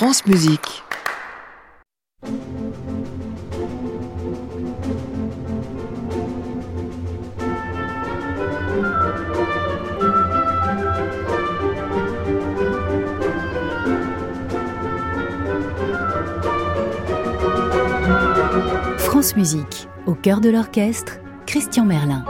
France Musique. France Musique, au cœur de l'orchestre, Christian Merlin.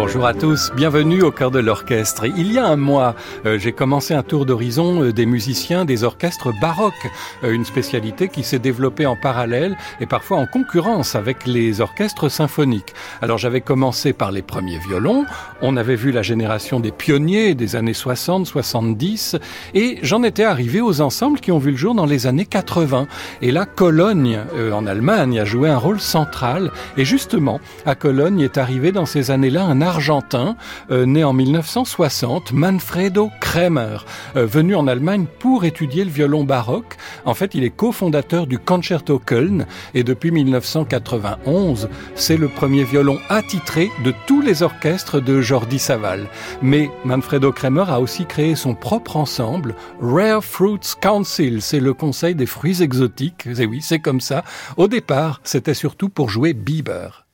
Bonjour à tous, bienvenue au cœur de l'orchestre. Il y a un mois, euh, j'ai commencé un tour d'horizon euh, des musiciens des orchestres baroques, euh, une spécialité qui s'est développée en parallèle et parfois en concurrence avec les orchestres symphoniques. Alors j'avais commencé par les premiers violons, on avait vu la génération des pionniers des années 60, 70 et j'en étais arrivé aux ensembles qui ont vu le jour dans les années 80. Et là, Cologne, en Allemagne, a joué un rôle central et justement, à Cologne est arrivé dans ces années-là un argentin euh, né en 1960, Manfredo Kremer, euh, venu en Allemagne pour étudier le violon baroque. En fait, il est cofondateur du Concerto Köln et depuis 1991, c'est le premier violon attitré de tous les orchestres de Jordi Saval. Mais Manfredo Kremer a aussi créé son propre ensemble, Rare Fruits Council, c'est le conseil des fruits exotiques. Et oui, c'est comme ça. Au départ, c'était surtout pour jouer Bieber.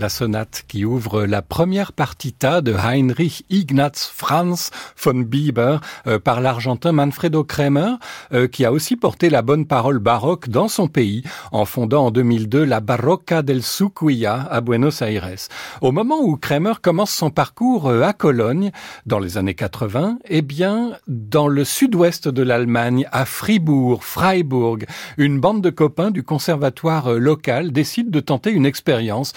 La sonate qui ouvre la première partita de Heinrich Ignaz Franz von Bieber euh, par l'argentin Manfredo Kremer, euh, qui a aussi porté la bonne parole baroque dans son pays en fondant en 2002 la Barroca del Sucuya à Buenos Aires. Au moment où Kremer commence son parcours euh, à Cologne, dans les années 80, eh bien, dans le sud-ouest de l'Allemagne, à Fribourg, Freiburg, une bande de copains du conservatoire local décide de tenter une expérience.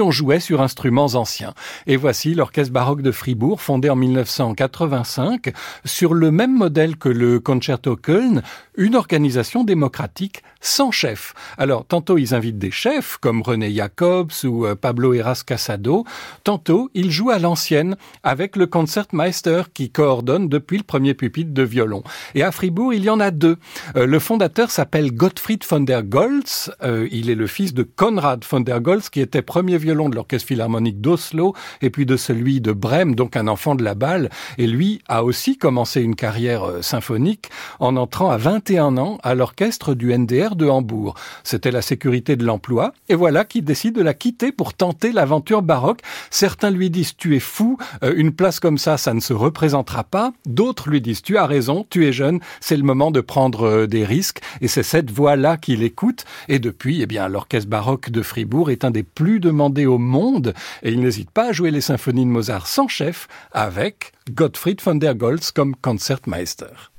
On jouait sur instruments anciens. Et voici l'orchestre baroque de Fribourg, fondé en 1985, sur le même modèle que le Concerto Köln, une organisation démocratique sans chef. Alors, tantôt ils invitent des chefs, comme René Jacobs ou euh, Pablo Eras Casado, tantôt ils jouent à l'ancienne, avec le Concertmeister qui coordonne depuis le premier pupitre de violon. Et à Fribourg, il y en a deux. Euh, le fondateur s'appelle Gottfried von der Goltz, euh, il est le fils de Konrad von der Goltz, qui était premier violon de l'Orchestre Philharmonique d'Oslo, et puis de celui de Brême, donc un enfant de la balle, et lui a aussi commencé une carrière symphonique en entrant à 21 ans à l'orchestre du NDR de Hambourg. C'était la sécurité de l'emploi, et voilà qu'il décide de la quitter pour tenter l'aventure baroque. Certains lui disent tu es fou, euh, une place comme ça, ça ne se représentera pas. D'autres lui disent tu as raison, tu es jeune, c'est le moment de prendre euh, des risques, et c'est cette voix-là qu'il écoute. Et depuis, eh bien, l'orchestre baroque de Fribourg est un des plus demandés au monde, et il n'hésite pas à jouer les symphonies de Mozart sans chef, avec Gottfried von der Goltz comme Concertmeister.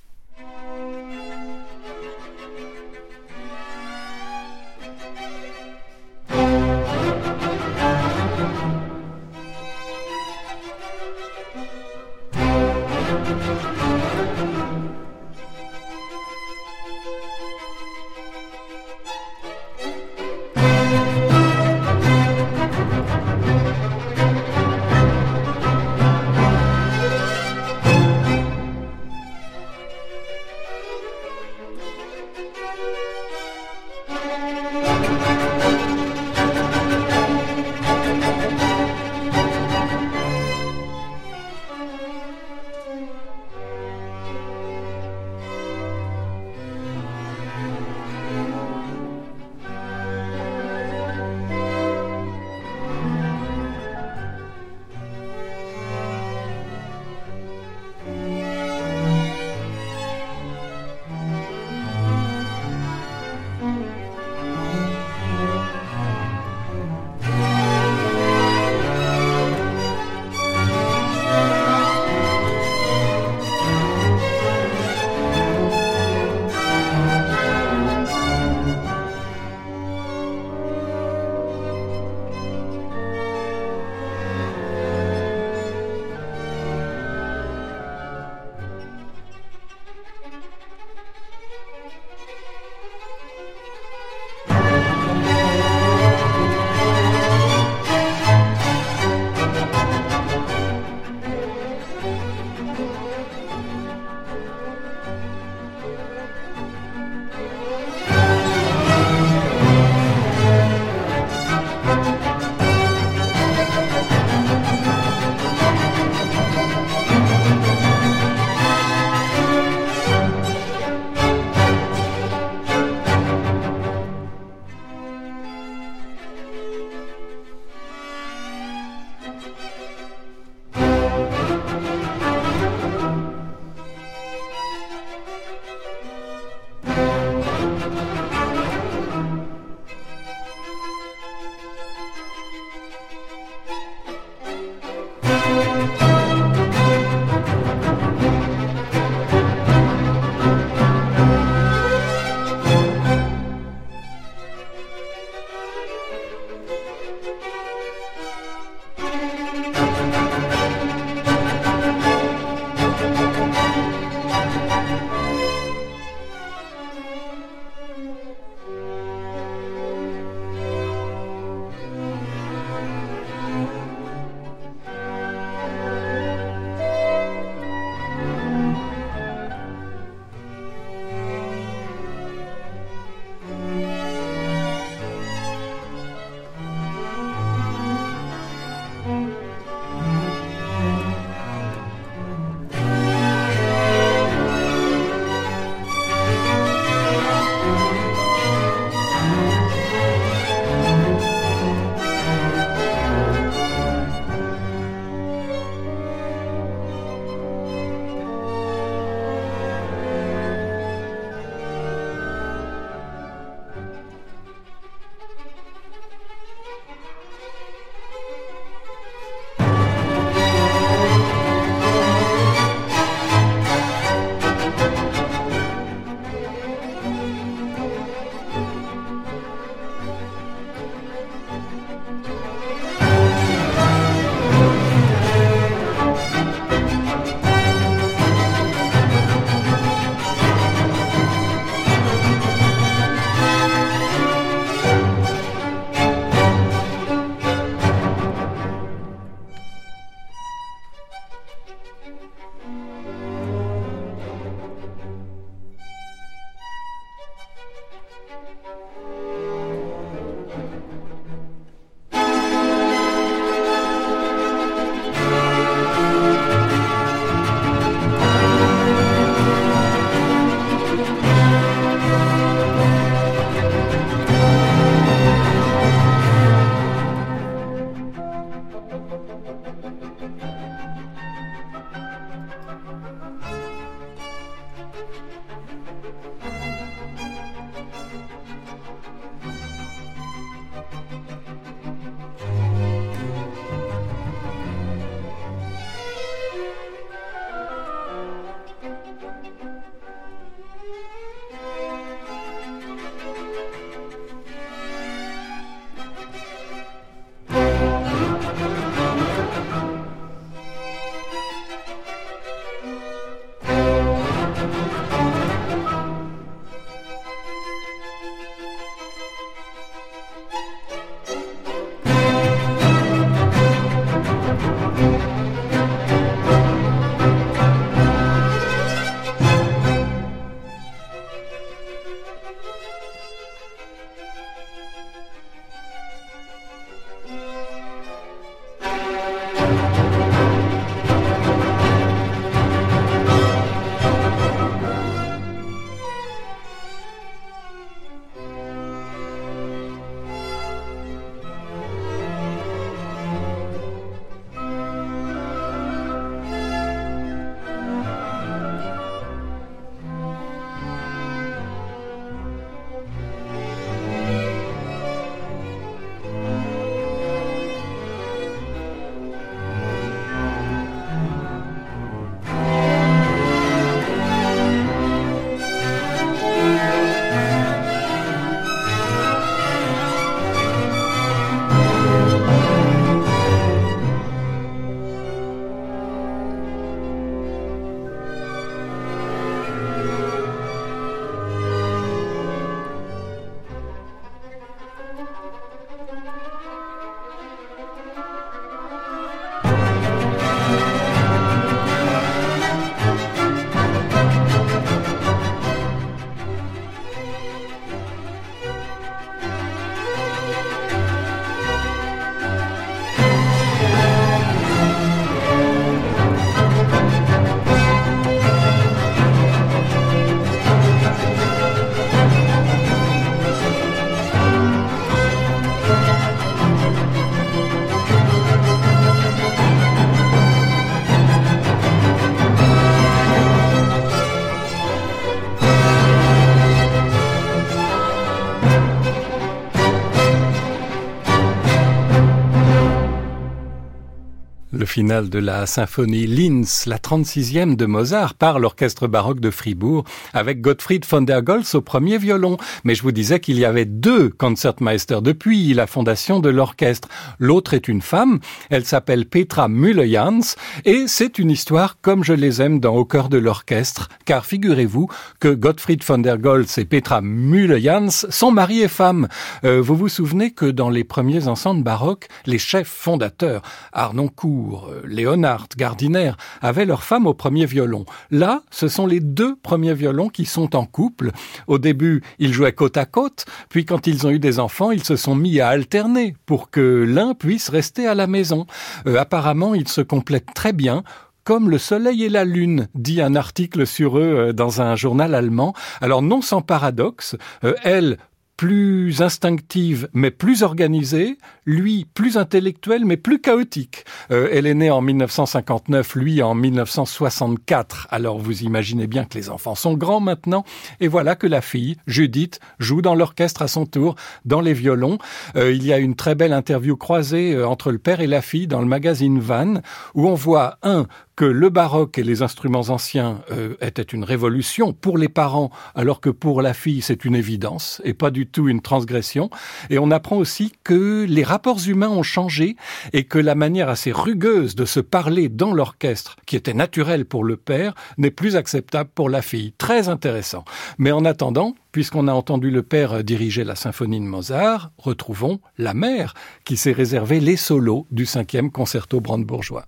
Finale de la symphonie Linz, la 36e de Mozart, par l'orchestre baroque de Fribourg, avec Gottfried von der Goltz au premier violon. Mais je vous disais qu'il y avait deux Concertmeister depuis la fondation de l'orchestre. L'autre est une femme, elle s'appelle Petra Müller-Jans, et c'est une histoire comme je les aime dans Au cœur de l'orchestre, car figurez-vous que Gottfried von der Goltz et Petra Müller-Jans sont mari et femme. Euh, vous vous souvenez que dans les premiers ensembles baroques, les chefs fondateurs, Arnoncourt, euh, Léonard, Gardiner, avaient leur femme au premier violon. Là, ce sont les deux premiers violons qui sont en couple. Au début, ils jouaient côte à côte, puis quand ils ont eu des enfants, ils se sont mis à alterner pour que l'un puisse rester à la maison. Euh, apparemment, ils se complètent très bien comme le soleil et la lune, dit un article sur eux euh, dans un journal allemand. Alors non sans paradoxe, elle plus instinctive mais plus organisée, lui plus intellectuel mais plus chaotique. Euh, elle est née en 1959, lui en 1964. Alors vous imaginez bien que les enfants sont grands maintenant. Et voilà que la fille, Judith, joue dans l'orchestre à son tour, dans les violons. Euh, il y a une très belle interview croisée euh, entre le père et la fille dans le magazine Van, où on voit un que le baroque et les instruments anciens euh, étaient une révolution pour les parents, alors que pour la fille c'est une évidence et pas du tout une transgression. Et on apprend aussi que les rapports humains ont changé et que la manière assez rugueuse de se parler dans l'orchestre, qui était naturelle pour le père, n'est plus acceptable pour la fille. Très intéressant. Mais en attendant, puisqu'on a entendu le père diriger la symphonie de Mozart, retrouvons la mère qui s'est réservé les solos du cinquième concerto brandebourgeois.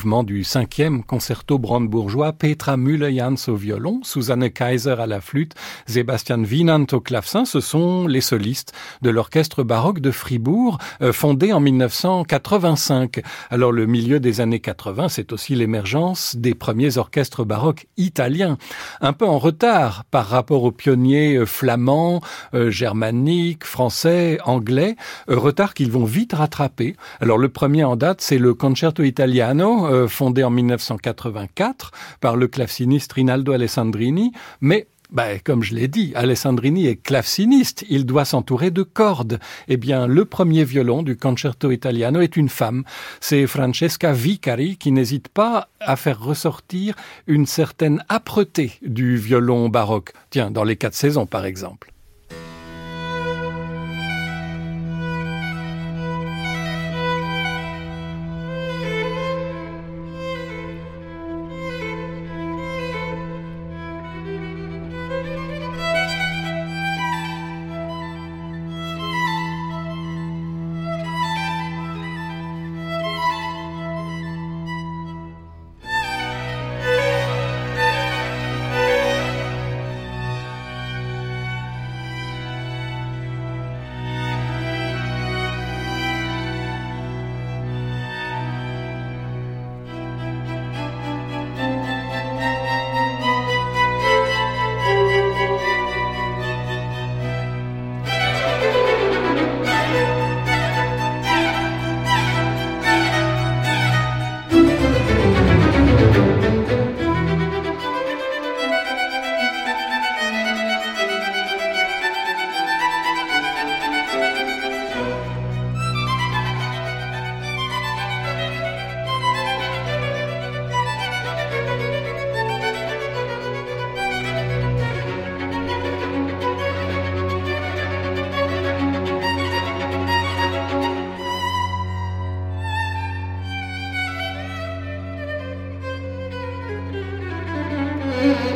Mouvement du cinquième concerto brandebourgeois, Petra Müller-Jans au violon, Susanne Kaiser à la flûte, Sébastien Wienand au clavecin, ce sont les solistes de l'orchestre baroque de Fribourg, euh, fondé en 1985. Alors le milieu des années 80, c'est aussi l'émergence des premiers orchestres baroques italiens, un peu en retard par rapport aux pionniers euh, flamands, euh, germaniques, français, anglais, retard qu'ils vont vite rattraper. Alors le premier en date, c'est le Concerto Italiano, euh, fondé en 1984 par le claveciniste Rinaldo Alessandrini, mais ben, comme je l'ai dit, Alessandrini est claveciniste, il doit s'entourer de cordes. Eh bien, le premier violon du Concerto Italiano est une femme. C'est Francesca Vicari qui n'hésite pas à faire ressortir une certaine âpreté du violon baroque. Tiens, dans les quatre saisons, par exemple. Mm-hmm.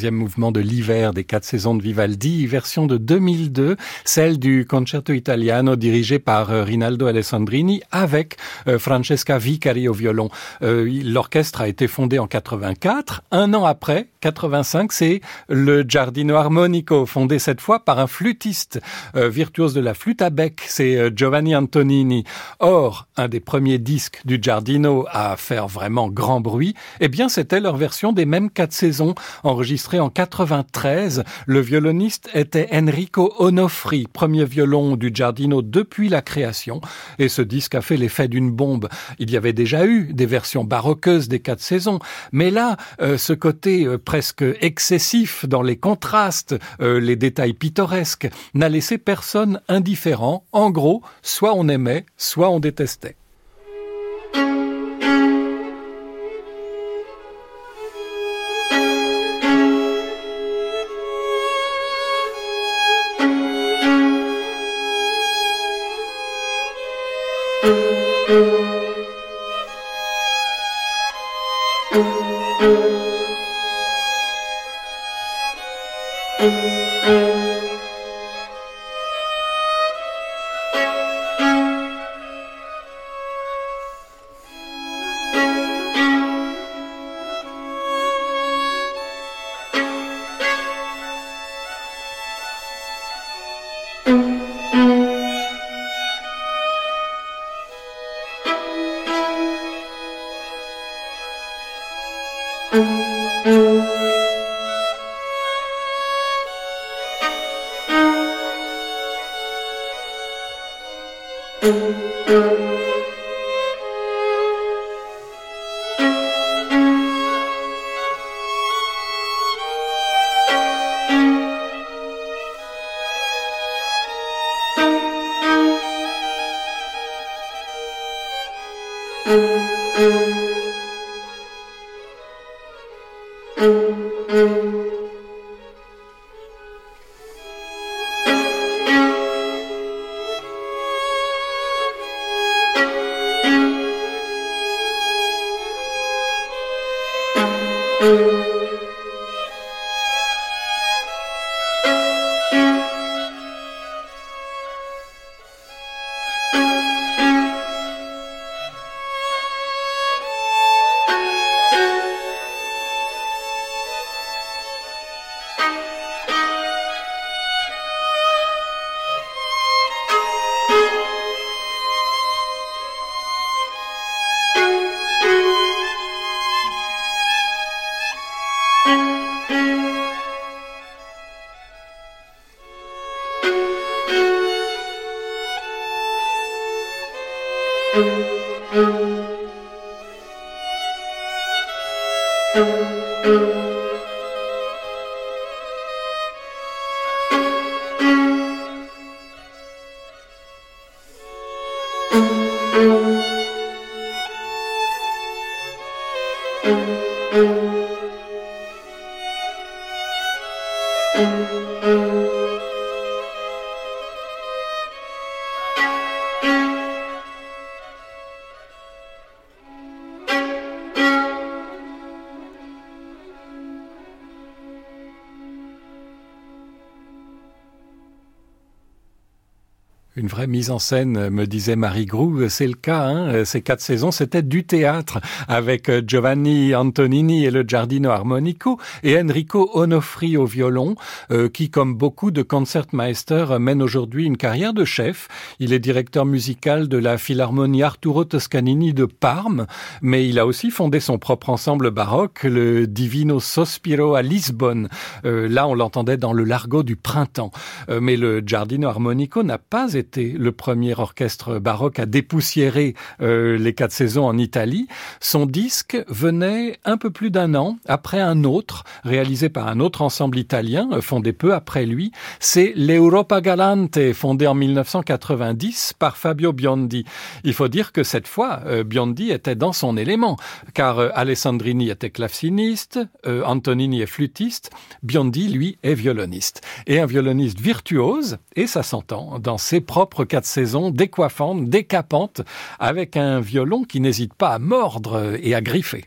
Troisième mouvement de l'hiver des quatre saisons de Vivaldi, version de 2002, celle du Concerto Italiano dirigé par euh, Rinaldo Alessandrini avec euh, Francesca Vicari au violon. Euh, l'orchestre a été fondé en 84. Un an après, 85, c'est le Giardino Armonico, fondé cette fois par un flûtiste virtuose de la flûte à bec, c'est Giovanni Antonini. Or, un des premiers disques du Giardino à faire vraiment grand bruit, eh bien, c'était leur version des mêmes quatre saisons enregistrées en 93. Le violoniste était Enrico Onofri, premier violon du Giardino depuis la création. Et ce disque a fait l'effet d'une bombe. Il y avait déjà eu des versions baroqueuses des quatre saisons. Mais là, euh, ce côté euh, presque excessif dans les contrastes, euh, les détails pittoresques, n'a laissé personne indifférent. En gros, soit on aimait, soit on détestait. Mise en scène, me disait Marie Grou. C'est le cas, hein. ces quatre saisons, c'était du théâtre avec euh, Giovanni Antonini et le Giardino Armonico et Enrico Onofri au violon, euh, qui, comme beaucoup de concertmeister, mène aujourd'hui une carrière de chef. Il est directeur musical de la Philharmonie Arturo Toscanini de Parme, mais il a aussi fondé son propre ensemble baroque, le Divino Sospiro à Lisbonne. Euh, là, on l'entendait dans le Largo du printemps. mais le Giardino Armonico n'a pas été le premier orchestre baroque à dépoussiérer euh, les quatre saisons en Italie. Son disque venait un peu plus d'un an après un autre, réalisé par un autre ensemble italien, euh, fondé peu après lui. C'est l'Europa Galante, fondé en 1990 par Fabio Biondi. Il faut dire que cette fois, euh, Biondi était dans son élément, car Alessandrini était claveciniste, Antonini est flûtiste, Biondi, lui, est violoniste. Et un violoniste virtuose, et ça s'entend dans ses propre quatre saisons, décoiffante, décapante, avec un violon qui n'hésite pas à mordre et à griffer.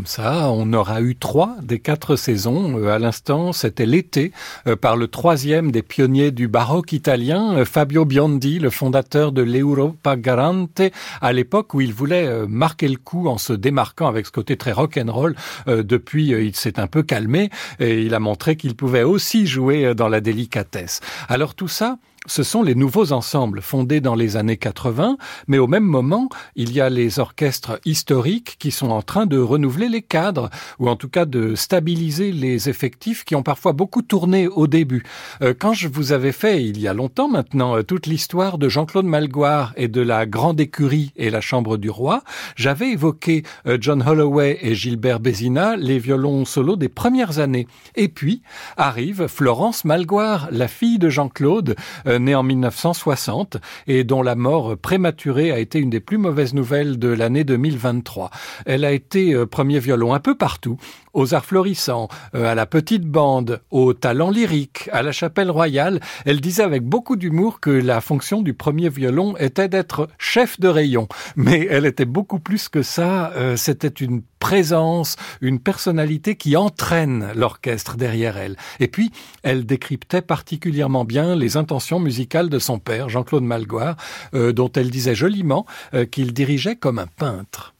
Comme ça. On aura eu trois des quatre saisons. Euh, à l'instant, c'était l'été, euh, par le troisième des pionniers du baroque italien, euh, Fabio Biondi, le fondateur de l'Europa Garante, à l'époque où il voulait marquer le coup en se démarquant avec ce côté très rock'n'roll. Depuis, il s'est un peu calmé et il a montré qu'il pouvait aussi jouer dans la délicatesse. Alors tout ça, ce sont les nouveaux ensembles fondés dans les années 80, mais au même moment, il y a les orchestres historiques qui sont en train de renouveler les cadres, ou en tout cas de stabiliser les effectifs qui ont parfois beaucoup tourné au début. Euh, quand je vous avais fait, il y a longtemps maintenant, euh, toute l'histoire de Jean-Claude Malgoire et de la Grande Écurie et la Chambre du Roi, j'avais évoqué euh, John Holloway et Gilbert Bézina, les violons solos des premières années. Et puis arrive Florence Malgoire, la fille de Jean-Claude, né en 1960 et dont la mort prématurée a été une des plus mauvaises nouvelles de l'année 2023. Elle a été euh, premier violon un peu partout, aux arts florissants, euh, à la petite bande, au talent lyrique, à la chapelle royale. Elle disait avec beaucoup d'humour que la fonction du premier violon était d'être chef de rayon. Mais elle était beaucoup plus que ça. Euh, c'était une présence, une personnalité qui entraîne l'orchestre derrière elle. Et puis, elle décryptait particulièrement bien les intentions musicales de son père, Jean-Claude Malgoire, euh, dont elle disait joliment qu'il dirigeait comme un peintre.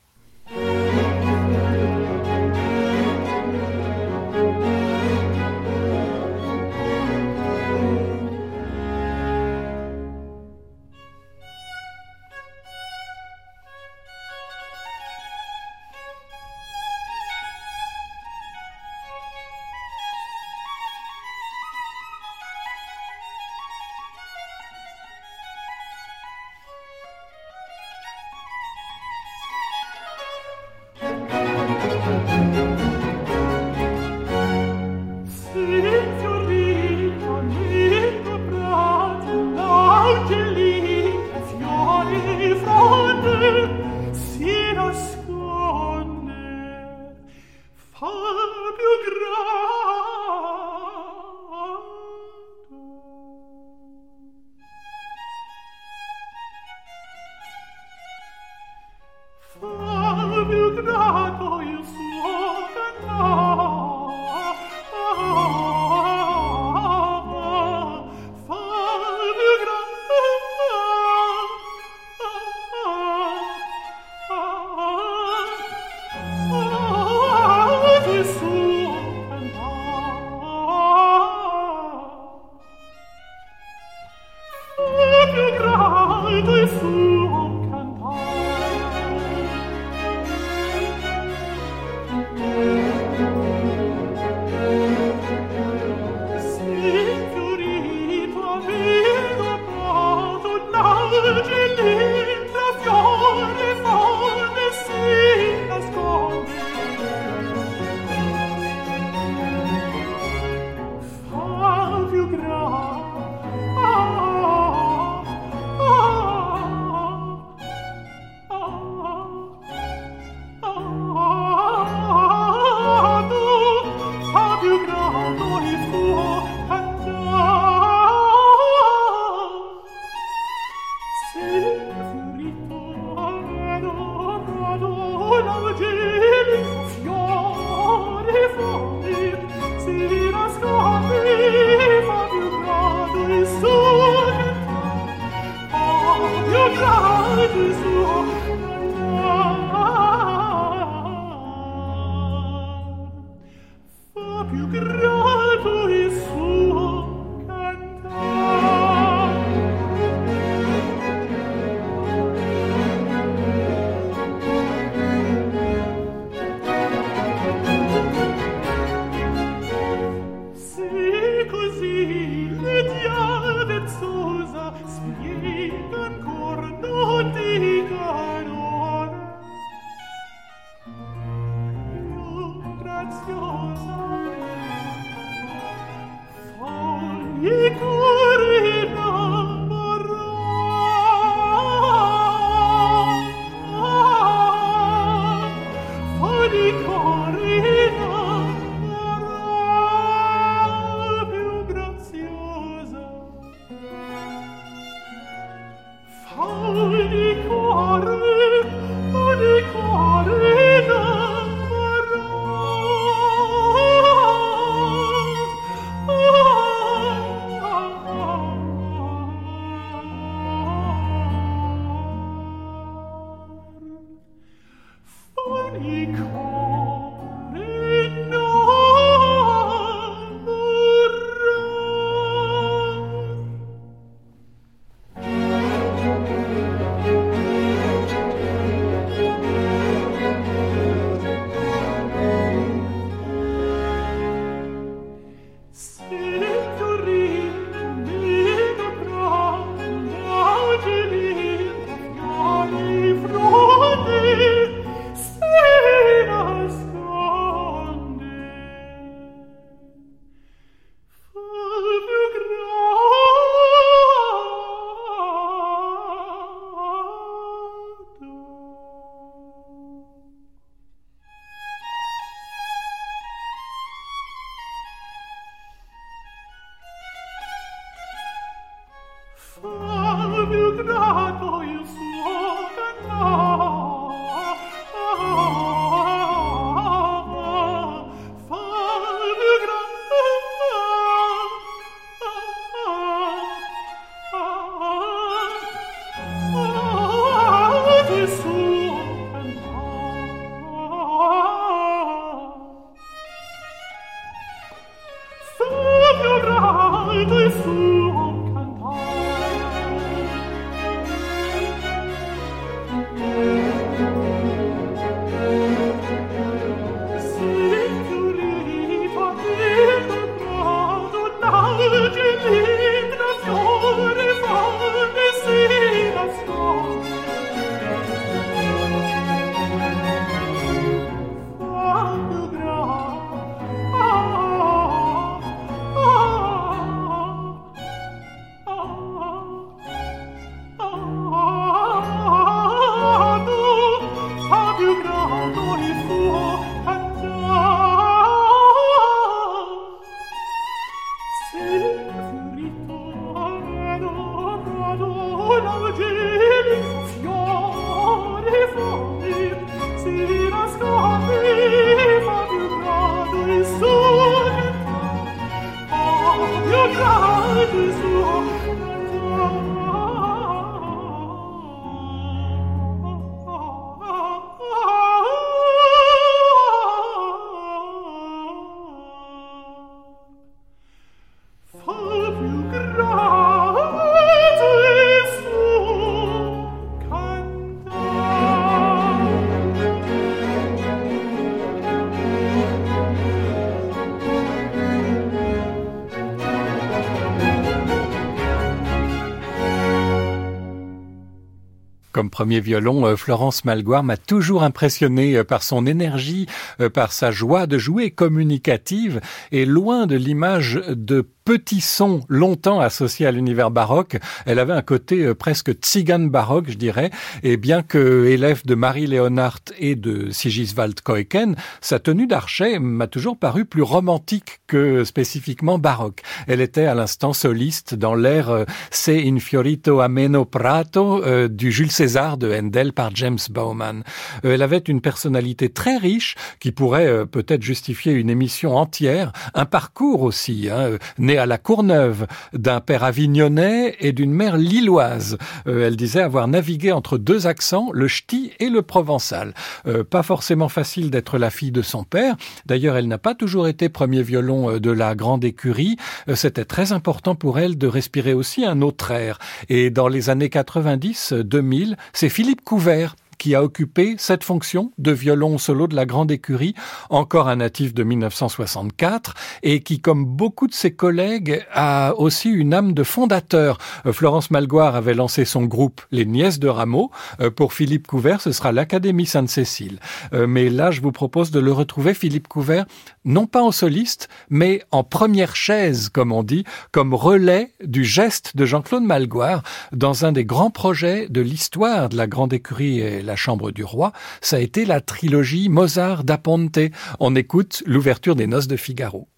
Premier violon, euh, Florence Malgoire m'a toujours impressionné euh, par son énergie, euh, par sa joie de jouer communicative. Et loin de l'image de petit son longtemps associé à l'univers baroque. Elle avait un côté euh, presque tzigane baroque, je dirais. Et bien que élève de Marie Leonhardt et de Sigiswald Koeken, sa tenue d'archet m'a toujours paru plus romantique que spécifiquement baroque. Elle était à l'instant soliste dans l'air euh, Se infiorito ameno prato euh, du Jules César de Handel par James Bowman. elle avait une personnalité très riche qui pourrait peut-être justifier une émission entière, un parcours aussi, hein, né à la Courneuve d'un père avignonnais et d'une mère lilloise. Euh, elle disait avoir navigué entre deux accents, le ch'ti et le provençal. Euh, pas forcément facile d'être la fille de son père. D'ailleurs, elle n'a pas toujours été premier violon euh, de la grande écurie. C'était très important pour elle de respirer aussi un autre air. Et dans les années 90-2000, c'est Philippe Couvert qui a occupé cette fonction de violon solo de la grande écurie, encore un natif de 1964, et qui, comme beaucoup de ses collègues, a aussi une âme de fondateur. Euh, Florence Malgoire avait lancé son groupe Les Nièces de Rameau. Euh, pour Philippe Couvert, ce sera l'Académie Sainte-Cécile. Euh, mais là, je vous propose de le retrouver, Philippe Couvert, non pas en soliste, mais en première chaise, comme on dit, comme relais du geste de Jean-Claude Malgoire dans un des grands projets de l'histoire de la grande écurie la Chambre du Roi, ça a été la trilogie Mozart da Ponte. On écoute l'ouverture des Noces de Figaro.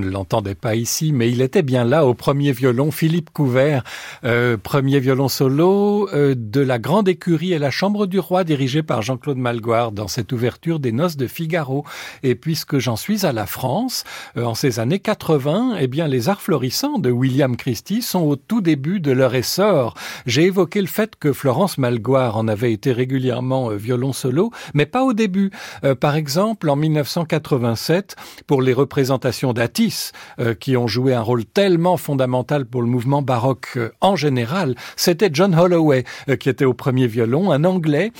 Ne l'entendait pas ici, mais il était bien là au premier violon, Philippe Couvert, euh, premier violon solo euh, de la Grande Écurie et la Chambre du Roi, dirigée par Jean-Claude Malgoire dans cette ouverture des Noces de Figaro. Et puisque j'en suis à la France, euh, en ces années 80, eh bien les arts florissants de William Christie sont au tout début de leur essor. J'ai évoqué le fait que Florence Malgoire en avait été régulièrement violon solo, mais pas au début. par exemple, en 1987, pour les représentations d'Ati euh, qui ont joué un rôle tellement fondamental pour le mouvement baroque euh, en général, c'était John Holloway euh, qui était au premier violon, un Anglais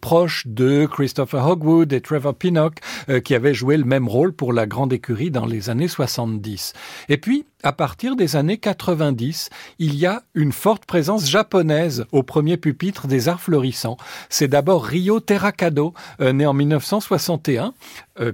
proche de Christopher Hogwood et Trevor Pinnock qui avait joué le même rôle pour la grande écurie dans les années 70. Et puis, à partir des années 90, il y a une forte présence japonaise au premier pupitre des arts florissants. C'est d'abord Ryo Terakado, né en 1961.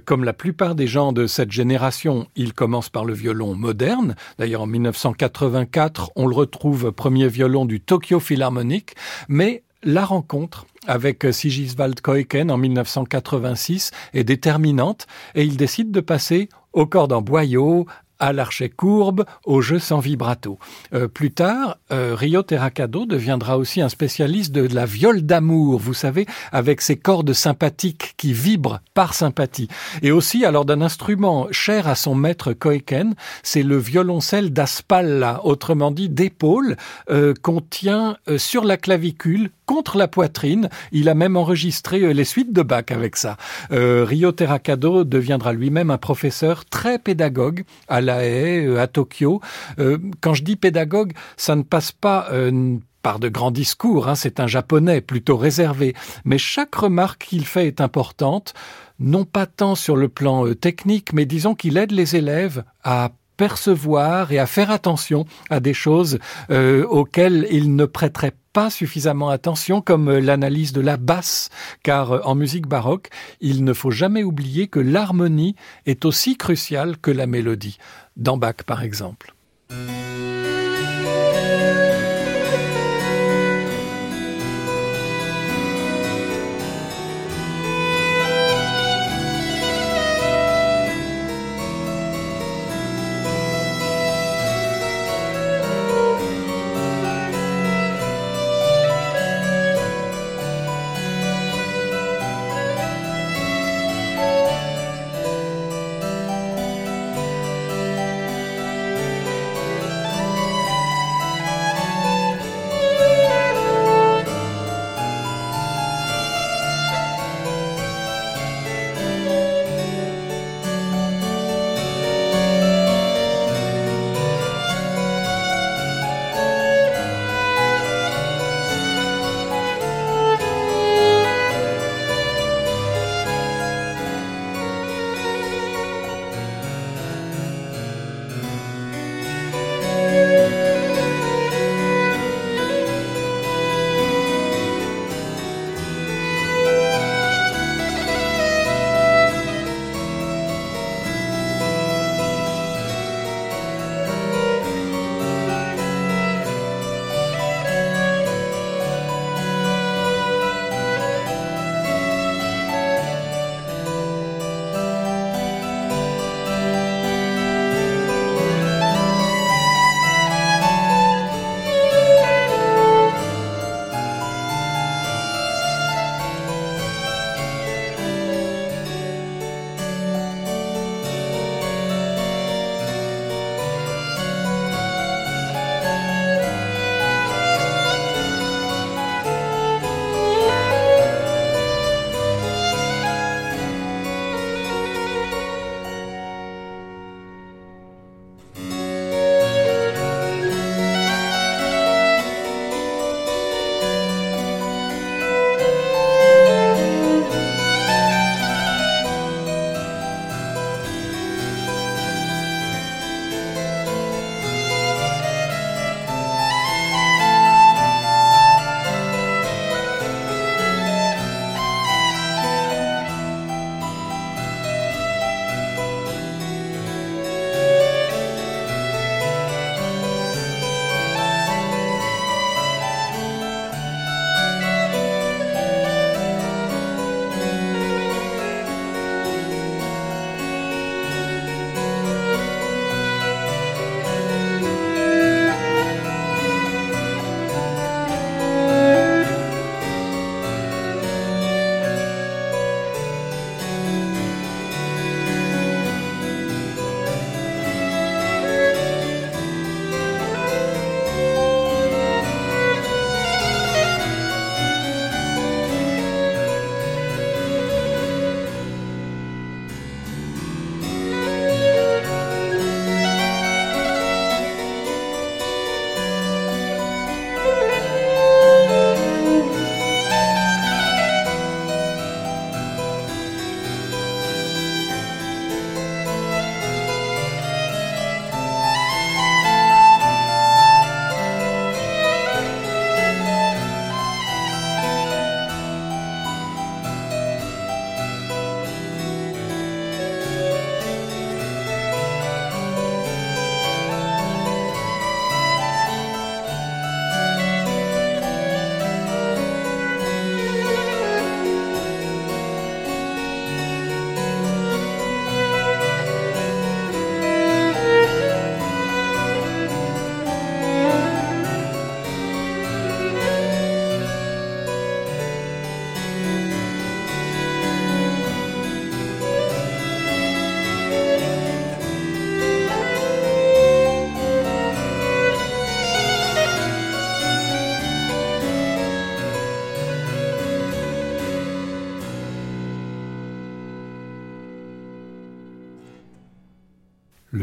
Comme la plupart des gens de cette génération, il commence par le violon moderne. D'ailleurs, en 1984, on le retrouve premier violon du Tokyo Philharmonic, mais la rencontre avec Sigiswald Koiken en 1986 est déterminante et il décide de passer au cordes en boyau, à l'archet courbe, au jeu sans vibrato. Euh, plus tard, euh, Rio Terracado deviendra aussi un spécialiste de la viole d'amour, vous savez, avec ses cordes sympathiques qui vibrent par sympathie. Et aussi, alors d'un instrument cher à son maître Koiken, c'est le violoncelle d'Aspalla, autrement dit d'épaule, euh, qu'on tient euh, sur la clavicule contre la poitrine. Il a même enregistré les suites de Bach avec ça. Rio Terracado deviendra lui-même un professeur très pédagogue à la euh, à Tokyo. Euh, quand je dis pédagogue, ça ne passe pas euh, par de grands discours, hein, c'est un japonais plutôt réservé, mais chaque remarque qu'il fait est importante, non pas tant sur le plan technique, mais disons qu'il aide les élèves à percevoir et à faire attention à des choses auxquelles ils ne prêteraient pas suffisamment attention, comme euh, l'analyse de la basse, car euh, en musique baroque, il ne faut jamais oublier que l'harmonie est aussi cruciale que la mélodie, dans Bach par exemple.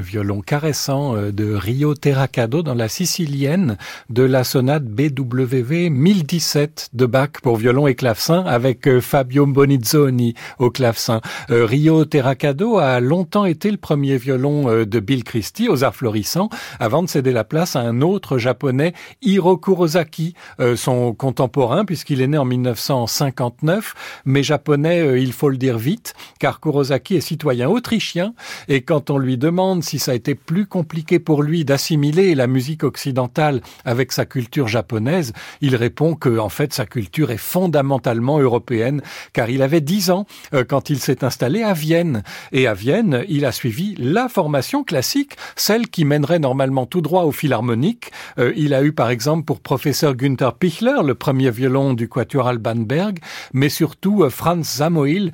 Violon caressant de Rio Terracado dans la sicilienne de la sonate BWV 1017 de Bach pour violon et clavecin avec Fabio Bonizzoni au clavecin. Rio Terracado a longtemps été le premier violon de Bill Christie aux arts florissants avant de céder la place à un autre japonais, Hiro Kurosaki, son contemporain puisqu'il est né en 1959, mais japonais, il faut le dire vite, car Kurosaki est citoyen autrichien, et quand on lui demande si ça a été plus compliqué pour lui d'assimiler la musique occidentale avec sa culture japonaise, il répond que, en fait, sa culture est fondamentalement européenne, car il avait dix ans euh, quand il s'est installé à Vienne. Et à Vienne, il a suivi la formation classique, celle qui mènerait normalement tout droit au philharmonique. Euh, il a eu, par exemple, pour professeur Günther Pichler, le premier violon du quatuor Alban Berg, mais surtout euh, Franz Samoil,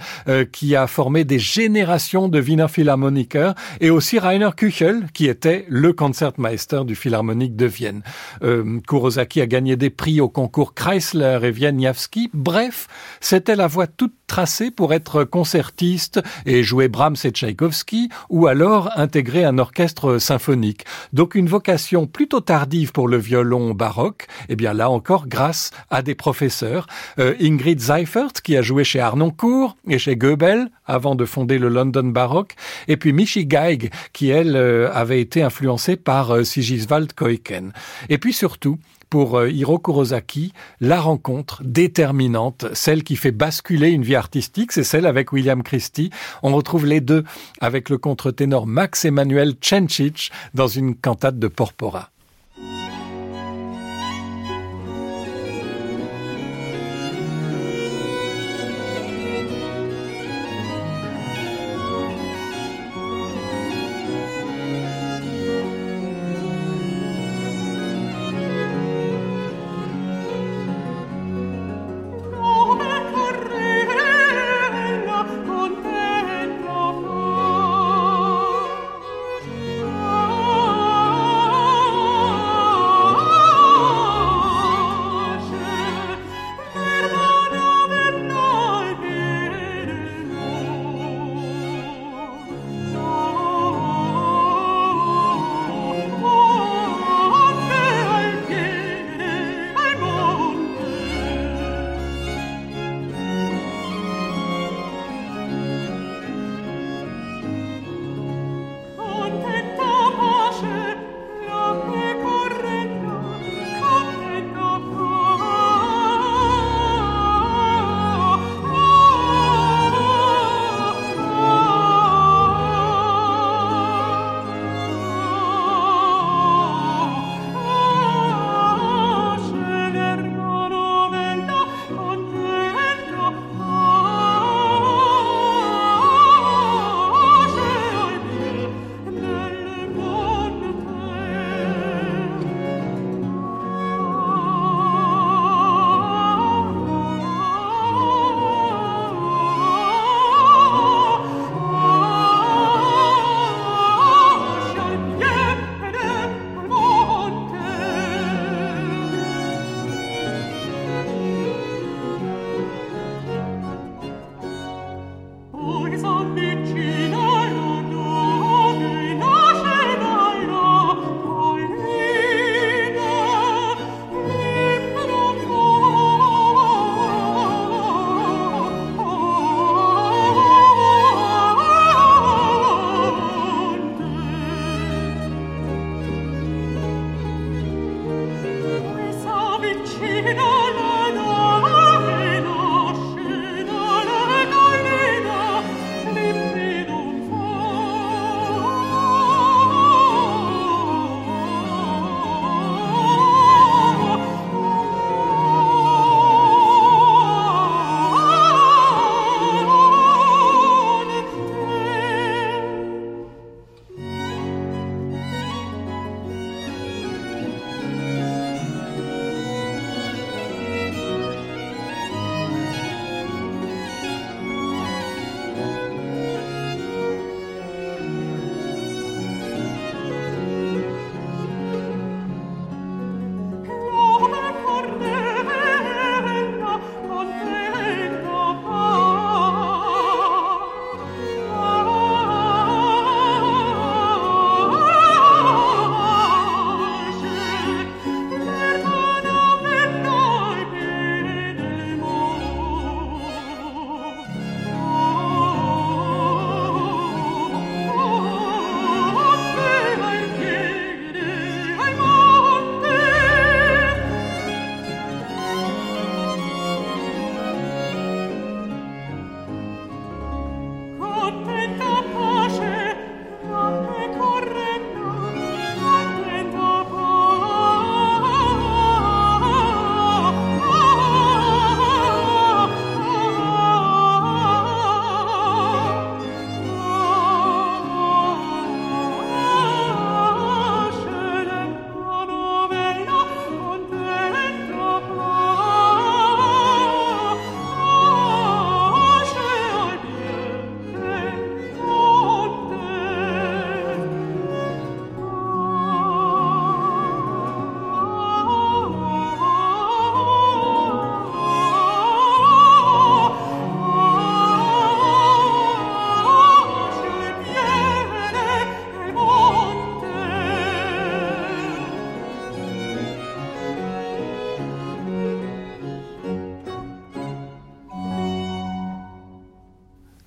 qui a formé des générations de Wiener Philharmoniker, et aussi Rainer Küchel, qui était le concertmeister du Philharmonique de Vienne. Euh, Kurosaki a gagné des prix au concours Chrysler et Wieniawski. Bref, c'était la voie toute tracée pour être concertiste et jouer Brahms et Tchaïkovski, ou alors intégrer un orchestre symphonique. Donc une vocation plutôt tardive pour le violon baroque, et eh bien là encore grâce à des professeurs. Euh, Ingrid Seifert, qui a joué chez Arnoncourt et chez Goebel, avant de fonder le London Baroque, et puis Michi Geig, qui elle euh, avait été influencée par euh, Sigiswald Koiken. Et puis surtout, pour euh, Hiro Kurosaki, la rencontre déterminante, celle qui fait basculer une vie artistique, c'est celle avec William Christie. On retrouve les deux avec le contre-ténor Max Emmanuel Cencic dans une cantate de Porpora.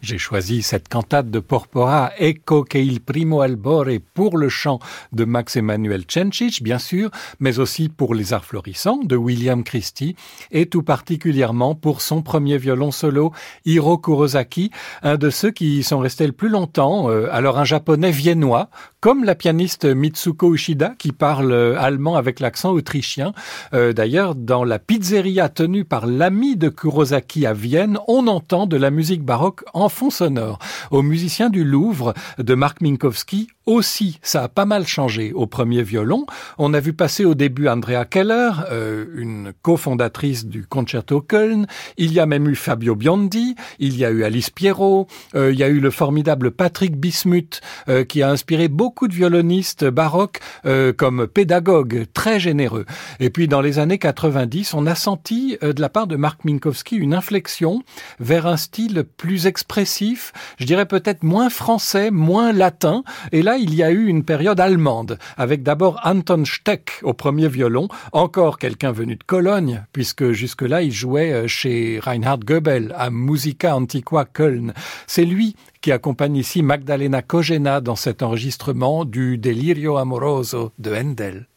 J'ai choisi cette cantate de Porpora, Ecco che il primo albore, pour le chant de Max Emmanuel Cencic, bien sûr, mais aussi pour les arts florissants de William Christie, et tout particulièrement pour son premier violon solo, Hiro Kurosaki, un de ceux qui sont restés le plus longtemps, euh, alors un japonais viennois, comme la pianiste Mitsuko Ushida, qui parle euh, allemand avec l'accent autrichien. Euh, d'ailleurs, dans la pizzeria tenue par l'ami de Kurosaki à Vienne, on entend de la musique baroque en fond sonore. Aux musiciens du Louvre de Marc Minkowski aussi, ça a pas mal changé. Au premier violon, on a vu passer au début Andrea Keller, euh, une cofondatrice du Concerto Köln. Il y a même eu Fabio Biondi, il y a eu Alice Pierrot, euh, il y a eu le formidable Patrick Bismuth, euh, qui a inspiré beaucoup de violonistes baroques comme pédagogue, très généreux. Et puis dans les années 90, on a senti de la part de Marc Minkowski une inflexion vers un style plus expressif, je dirais peut-être moins français, moins latin. Et là, il y a eu une période allemande, avec d'abord Anton Steck au premier violon, encore quelqu'un venu de Cologne, puisque jusque-là, il jouait euh, chez Reinhard Goebel à Musica Antiqua Köln. C'est lui qui accompagne ici Magdalena Kogena dans cet enregistrement du Delirio Amoroso de Handel.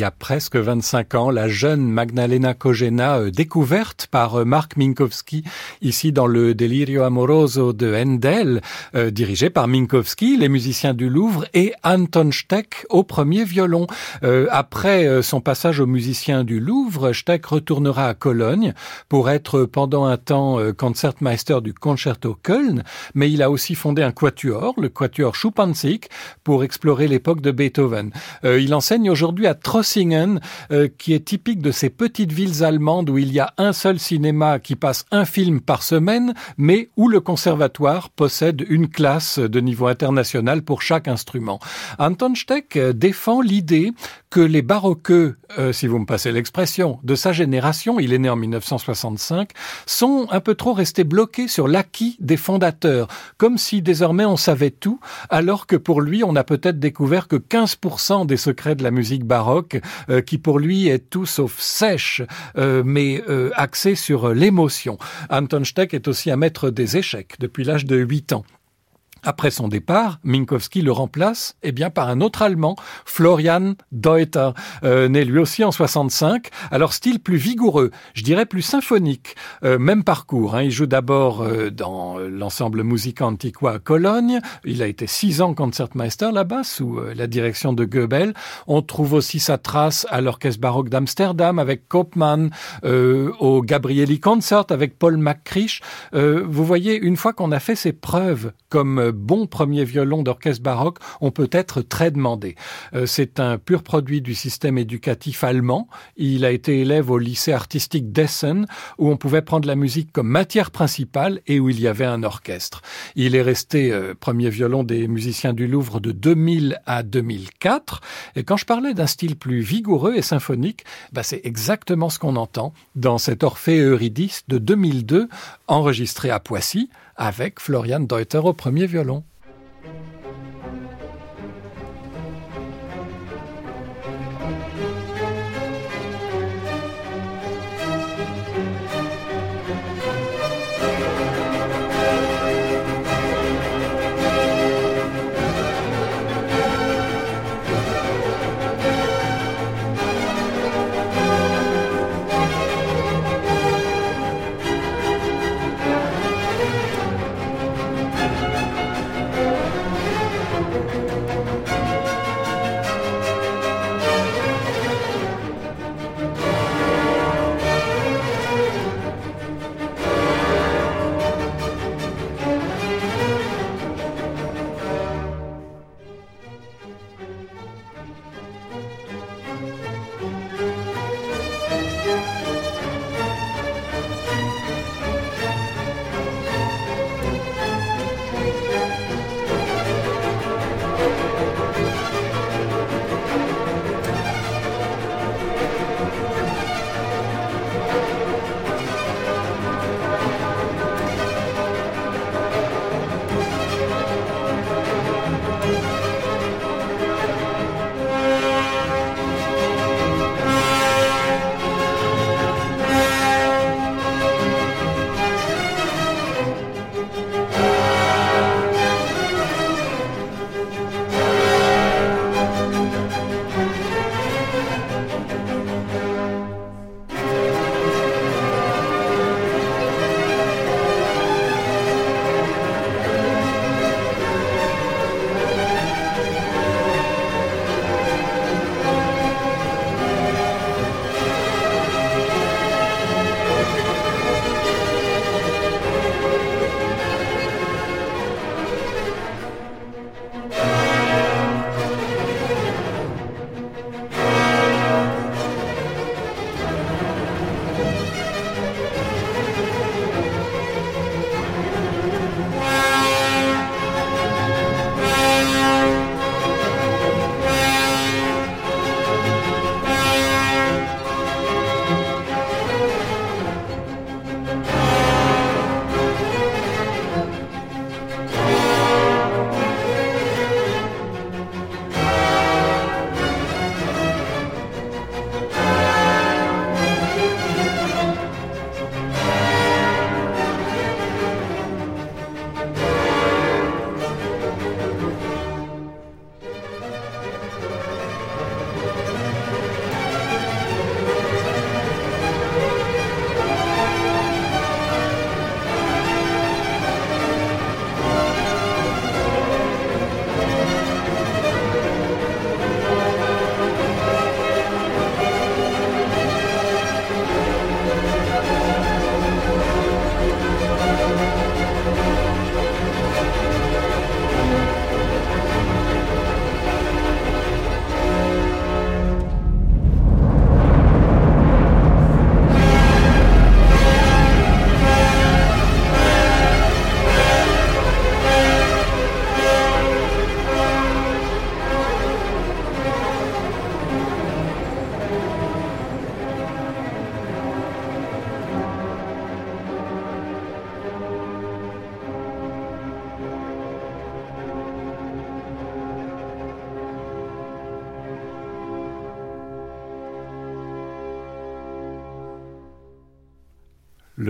Y a presque 25 ans, la jeune Magdalena Kogena, euh, découverte par euh, Marc Minkowski, ici dans le Delirio Amoroso de Handel, euh, dirigé par Minkowski, les musiciens du Louvre, et Anton Steck au premier violon. après son passage aux musiciens du Louvre, Steck retournera à Cologne pour être pendant un temps concertmeister du Concerto Köln, mais il a aussi fondé un quatuor, le quatuor Schuppanzig, pour explorer l'époque de Beethoven. il enseigne aujourd'hui à euh, qui est typique de ces petites villes allemandes où il y a un seul cinéma qui passe un film par semaine, mais où le conservatoire possède une classe de niveau international pour chaque instrument. Anton Steck défend l'idée que les baroqueux, euh, si vous me passez l'expression, de sa génération, il est né en 1965, sont un peu trop restés bloqués sur l'acquis des fondateurs, comme si désormais on savait tout, alors que pour lui on n'a peut-être découvert que 15% des secrets de la musique baroque euh, qui pour lui est tout sauf sèche, euh, mais euh, axé sur l'émotion. Anton Steck est aussi un maître des échecs depuis l'âge de 8 ans. Après son départ, Minkowski le remplace eh bien, par un autre Allemand, Florian Deuter, euh, né lui aussi en 65. Alors style plus vigoureux, je dirais plus symphonique, euh, même parcours. Hein. Il joue d'abord euh, dans l'ensemble Musica Antiqua à Cologne. Il a été six ans concertmeister là-bas sous la direction de Goebel. On trouve aussi sa trace à l'orchestre baroque d'Amsterdam avec Koopman, au Gabrieli Concert avec Paul McCrish. vous voyez, une fois qu'on a fait ses preuves comme euh, bon premier violon d'orchestre baroque, on peut être très demandé. Euh, c'est un pur produit du système éducatif allemand. Il a été élève au lycée artistique d'Essen, où on pouvait prendre la musique comme matière principale et où il y avait un orchestre. Il est resté euh, premier violon des musiciens du Louvre de 2000 à 2004. Et quand je parlais d'un style plus vigoureux et symphonique, bah c'est exactement ce qu'on entend dans cet Orphée Eurydice de 2002, enregistré à Poissy avec Florian Deuter au premier violon.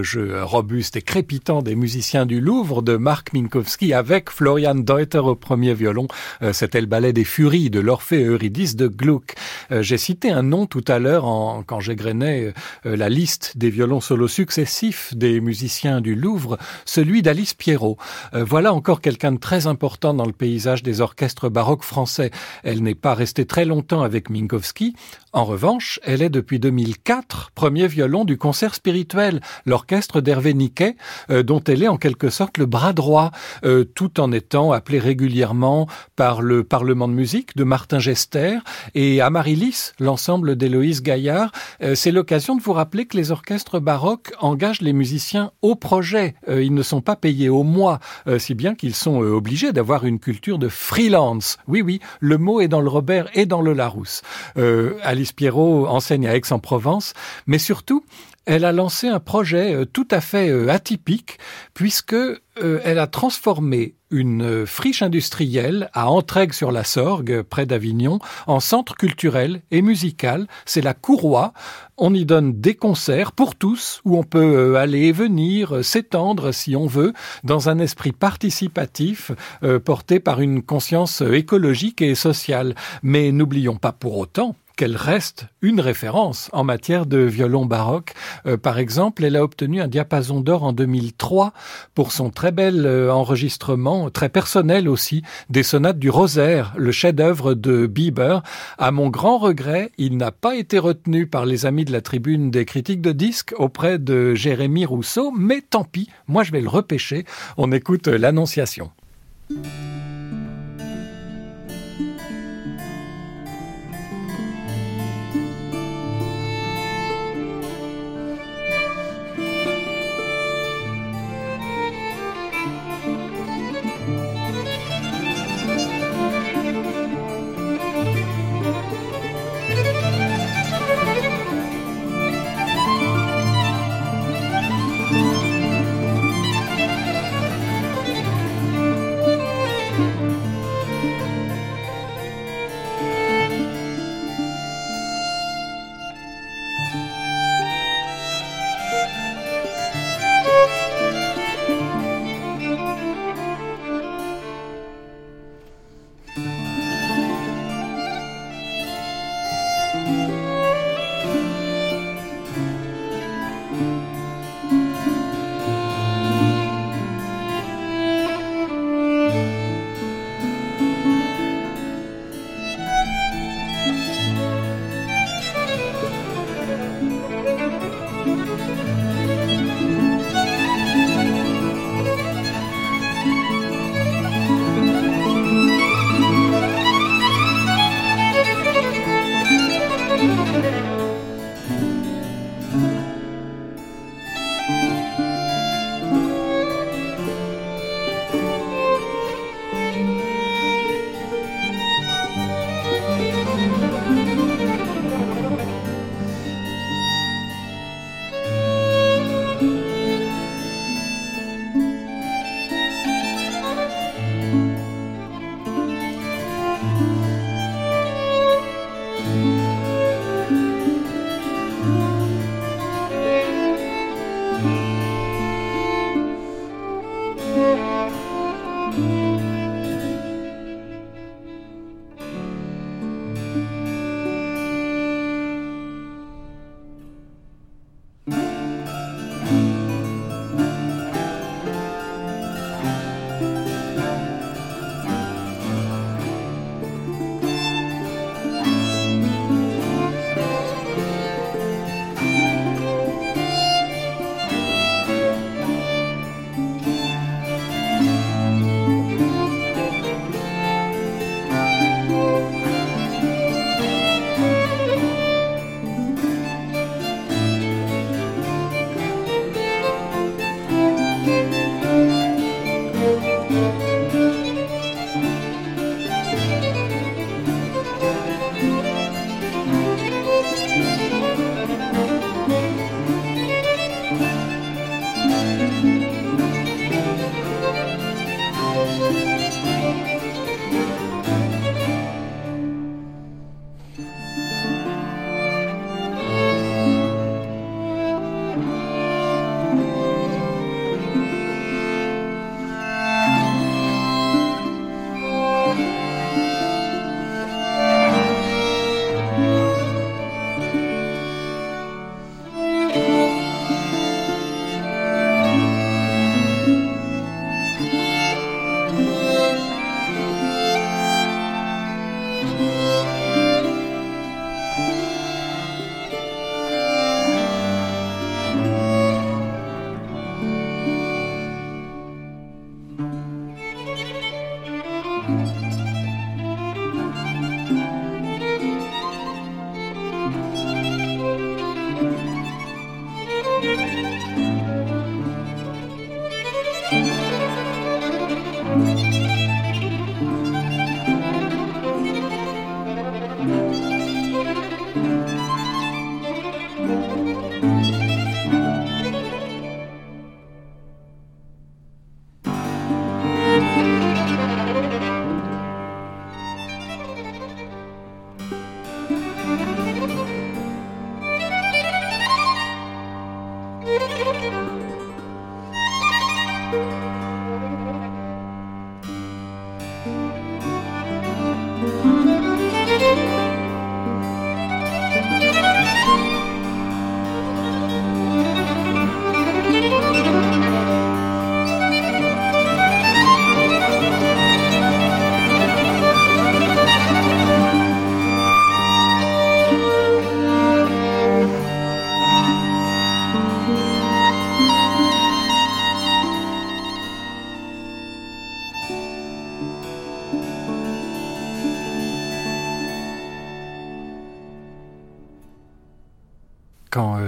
Le jeu robuste et crépitant des musiciens du Louvre de Marc Minkowski avec Florian Deuter au premier violon. Euh, c'était le ballet des Furies de l'Orphée Eurydice de Gluck. Euh, j'ai cité un nom tout à l'heure quand j'égrenais euh, la liste des violons solos successifs des musiciens du Louvre, celui d'Alice Pierrot. Voilà encore quelqu'un de très important dans le paysage des orchestres baroques français. Elle n'est pas restée très longtemps avec Minkowski. En revanche, elle est depuis 2004 premier violon du concert spirituel, l'orchestre d'Hervé Niquet, dont elle est en quelque sorte le bras droit, tout en étant appelée régulièrement par le Parlement de musique de Martin Gester et Amaryllis, l'ensemble d'Héloïse Gaillard. C'est l'occasion de vous rappeler que les orchestres baroques engagent les musiciens au projet. Ils ne sont pas payés au mois, si bien qu'ils sont obligés d'avoir une culture de freelance. Oui, oui, le mot est dans le Robert et dans le Larousse. Euh, Alice Pierrot enseigne à Aix-en-Provence, mais surtout, elle a lancé un projet euh, tout à fait euh, atypique puisque elle a transformé une friche industrielle à Entraigue sur la Sorgue, près d'Avignon, en centre culturel et musical. C'est la Courroie. On y donne des concerts pour tous, où on peut aller et venir, s'étendre si on veut, dans un esprit participatif porté par une conscience écologique et sociale. Mais n'oublions pas pour autant qu'elle reste une référence en matière de violon baroque. Euh, par exemple, elle a obtenu un diapason d'or en 2003 pour son très bel euh, enregistrement, très personnel aussi, des sonates du Rosaire, le chef-d'œuvre de Bieber. À mon grand regret, il n'a pas été retenu par les amis de la tribune des critiques de disques auprès de Jérémy Rousseau, mais tant pis, moi je vais le repêcher. On écoute l'Annonciation.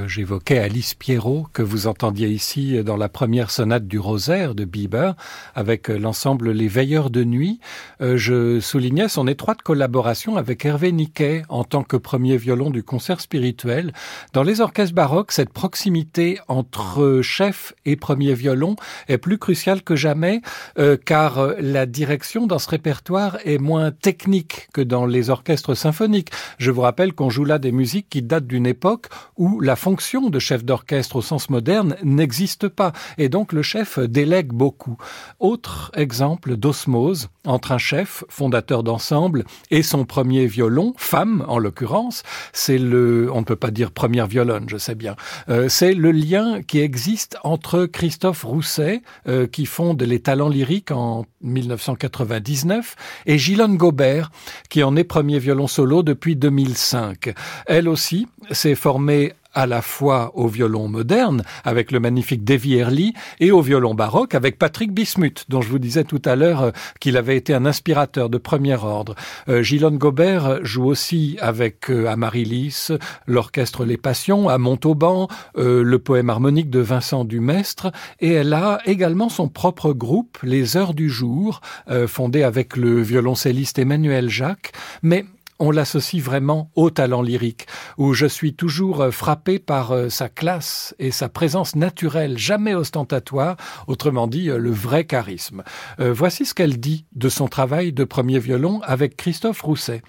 J'évoquais Alice Pierrot, que vous entendiez ici dans la première sonate du Rosaire de Bieber, avec l'ensemble Les Veilleurs de Nuit. Euh, je soulignais son étroite collaboration avec Hervé Niquet en tant que premier violon du concert spirituel. Dans les orchestres baroques, cette proximité entre chef et premier violon est plus cruciale que jamais, euh, car la direction dans ce répertoire est moins technique que dans les orchestres symphoniques. Je vous rappelle qu'on joue là des musiques qui datent d'une époque où la fonction de chef d'orchestre au sens moderne n'existe pas et donc le chef délègue beaucoup. Autre exemple d'osmose entre un chef, fondateur d'ensemble, et son premier violon, femme en l'occurrence, c'est le, on ne peut pas dire première violonne, je sais bien, euh, c'est le lien qui existe entre Christophe Rousset, euh, qui fonde les talents lyriques en 1999, et Gilonne Gobert, qui en est premier violon solo depuis 2005. Elle aussi s'est formée à la fois au violon moderne avec le magnifique Davy Early et au violon baroque avec Patrick Bismuth, dont je vous disais tout à l'heure euh, qu'il avait été un inspirateur de premier ordre. Euh, Gilonne Gobert joue aussi avec euh, Amaryllis, l'orchestre Les Passions, à Montauban, euh, le poème harmonique de Vincent Dumestre, et elle a également son propre groupe, Les Heures du Jour, fondé avec le violoncelliste Emmanuel Jacques, mais on l'associe vraiment au talent lyrique, où je suis toujours euh, frappé par euh, sa classe et sa présence naturelle, jamais ostentatoire, autrement dit euh, le vrai charisme. voici ce qu'elle dit de son travail de premier violon avec Christophe Rousset.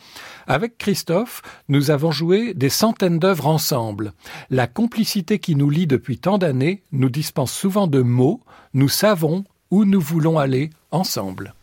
Avec Christophe, nous avons joué des centaines d'œuvres ensemble. La complicité qui nous lie depuis tant d'années nous dispense souvent de mots, nous savons où nous voulons aller ensemble.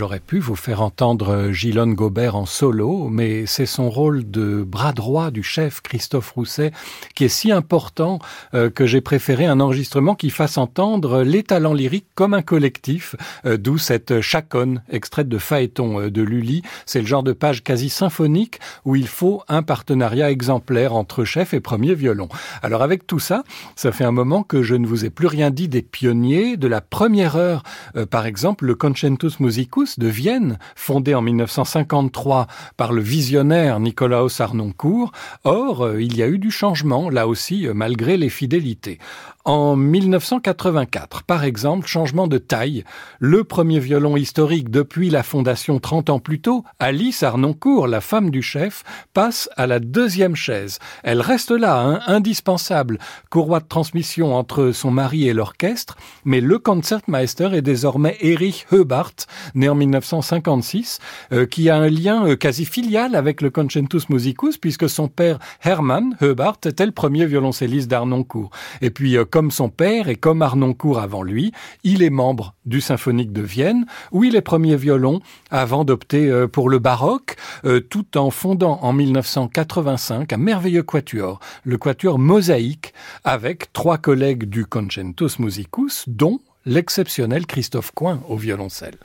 J'aurais pu vous faire entendre Gilonne Gobert en solo, mais c'est son rôle de bras droit du chef Christophe Rousset qui est si important euh, que j'ai préféré un enregistrement qui fasse entendre les talents lyriques comme un collectif, euh, d'où cette chaconne extraite de Phaéton euh, de Lully. C'est le genre de page quasi symphonique où il faut un partenariat exemplaire entre chef et premier violon. Alors avec tout ça, ça fait un moment que je ne vous ai plus rien dit des pionniers de la première heure. par exemple, le Concentus Musicus de Vienne, fondé en 1953 par le visionnaire Nicolaus Arnoncourt. Or, euh, il y a eu du changement, là aussi, euh, malgré les fidélités. En 1984, par exemple, changement de taille. Le premier violon historique depuis la fondation 30 ans plus tôt, Alice Arnoncourt, la femme du chef, passe à la deuxième chaise. Elle reste là, hein, indispensable, courroie de transmission entre son mari et l'orchestre, mais le Concertmeister est désormais Erich Heubart, né en 1956, euh, qui a un lien euh, quasi filial avec le Concentus Musicus, puisque son père Hermann Heubart était le premier violoncelliste d'Arnoncourt. Et puis, euh, comme son père et comme Arnoncourt avant lui, il est membre du Symphonique de Vienne, où il est premier violon avant d'opter euh, pour le baroque, euh, tout en fondant en 1985 un merveilleux quatuor, le quatuor Mosaïque, avec trois collègues du Concentus Musicus, dont l'exceptionnel Christophe Coin au violoncelle.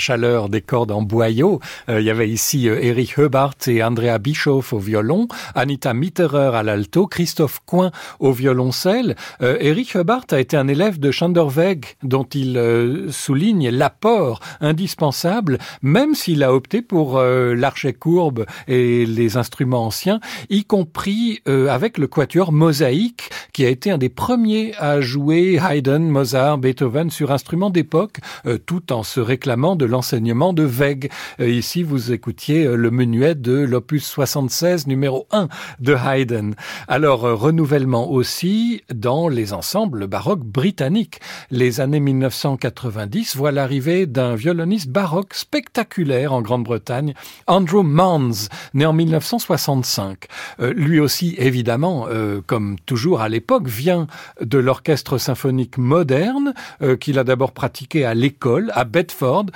Chaleur des cordes en boyau. Euh, il y avait ici euh, Erich Et Andrea Bischoff au violon, Anita Mitterer à l'alto, Christophe Coin au violoncelle. Euh, Erich Heubart a été un élève de Schanderweg dont il souligne l'apport indispensable, même s'il a opté pour l'archet courbe et les instruments anciens, y compris avec le quatuor mosaïque, qui a été un des premiers à jouer Haydn, Mozart, Beethoven sur instruments d'époque, tout en se réclamant de l'enseignement de Weg. ici, vous écoutiez le menuet de l'opus 76 numéro 1 de Haydn. Alors, renouvellement aussi dans les ensembles baroques britanniques. Les années 1990 voient l'arrivée d'un violoniste baroque spectaculaire en Grande-Bretagne, Andrew Manns, né en 1965. Euh, lui aussi, évidemment, euh, comme toujours à l'époque, vient de l'orchestre symphonique moderne, euh, qu'il a d'abord pratiqué à l'école, à Bedford,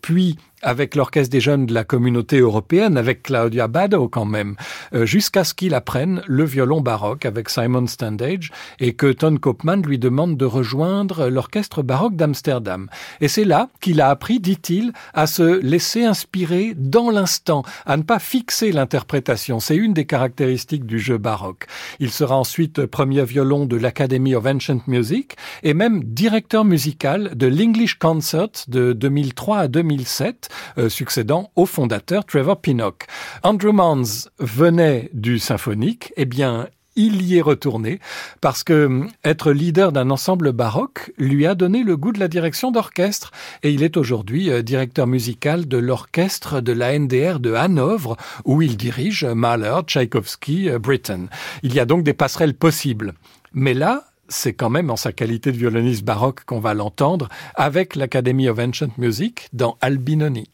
puis avec l'Orchestre des jeunes de la communauté européenne, avec Claudia Bado quand même, euh, jusqu'à ce qu'il apprenne le violon baroque avec Simon Standage et que Ton Koopman lui demande de rejoindre l'Orchestre baroque d'Amsterdam. Et c'est là qu'il a appris, dit-il, à se laisser inspirer dans l'instant, à ne pas fixer l'interprétation. C'est une des caractéristiques du jeu baroque. Il sera ensuite premier violon de l'Academy of Ancient Music et même directeur musical de l'English Concert de 2003 à 2007 euh, succédant au fondateur Trevor Pinnock. Andrew Manns venait du symphonique, eh bien, il y est retourné parce que hum, être leader d'un ensemble baroque lui a donné le goût de la direction d'orchestre et il est aujourd'hui euh, directeur musical de l'orchestre de la NDR de Hanovre où il dirige Mahler, Tchaïkovski, euh, Britten. Il y a donc des passerelles possibles. Mais là, c'est quand même en sa qualité de violoniste baroque qu'on va l'entendre avec l'Academy of Ancient Music dans Albinoni.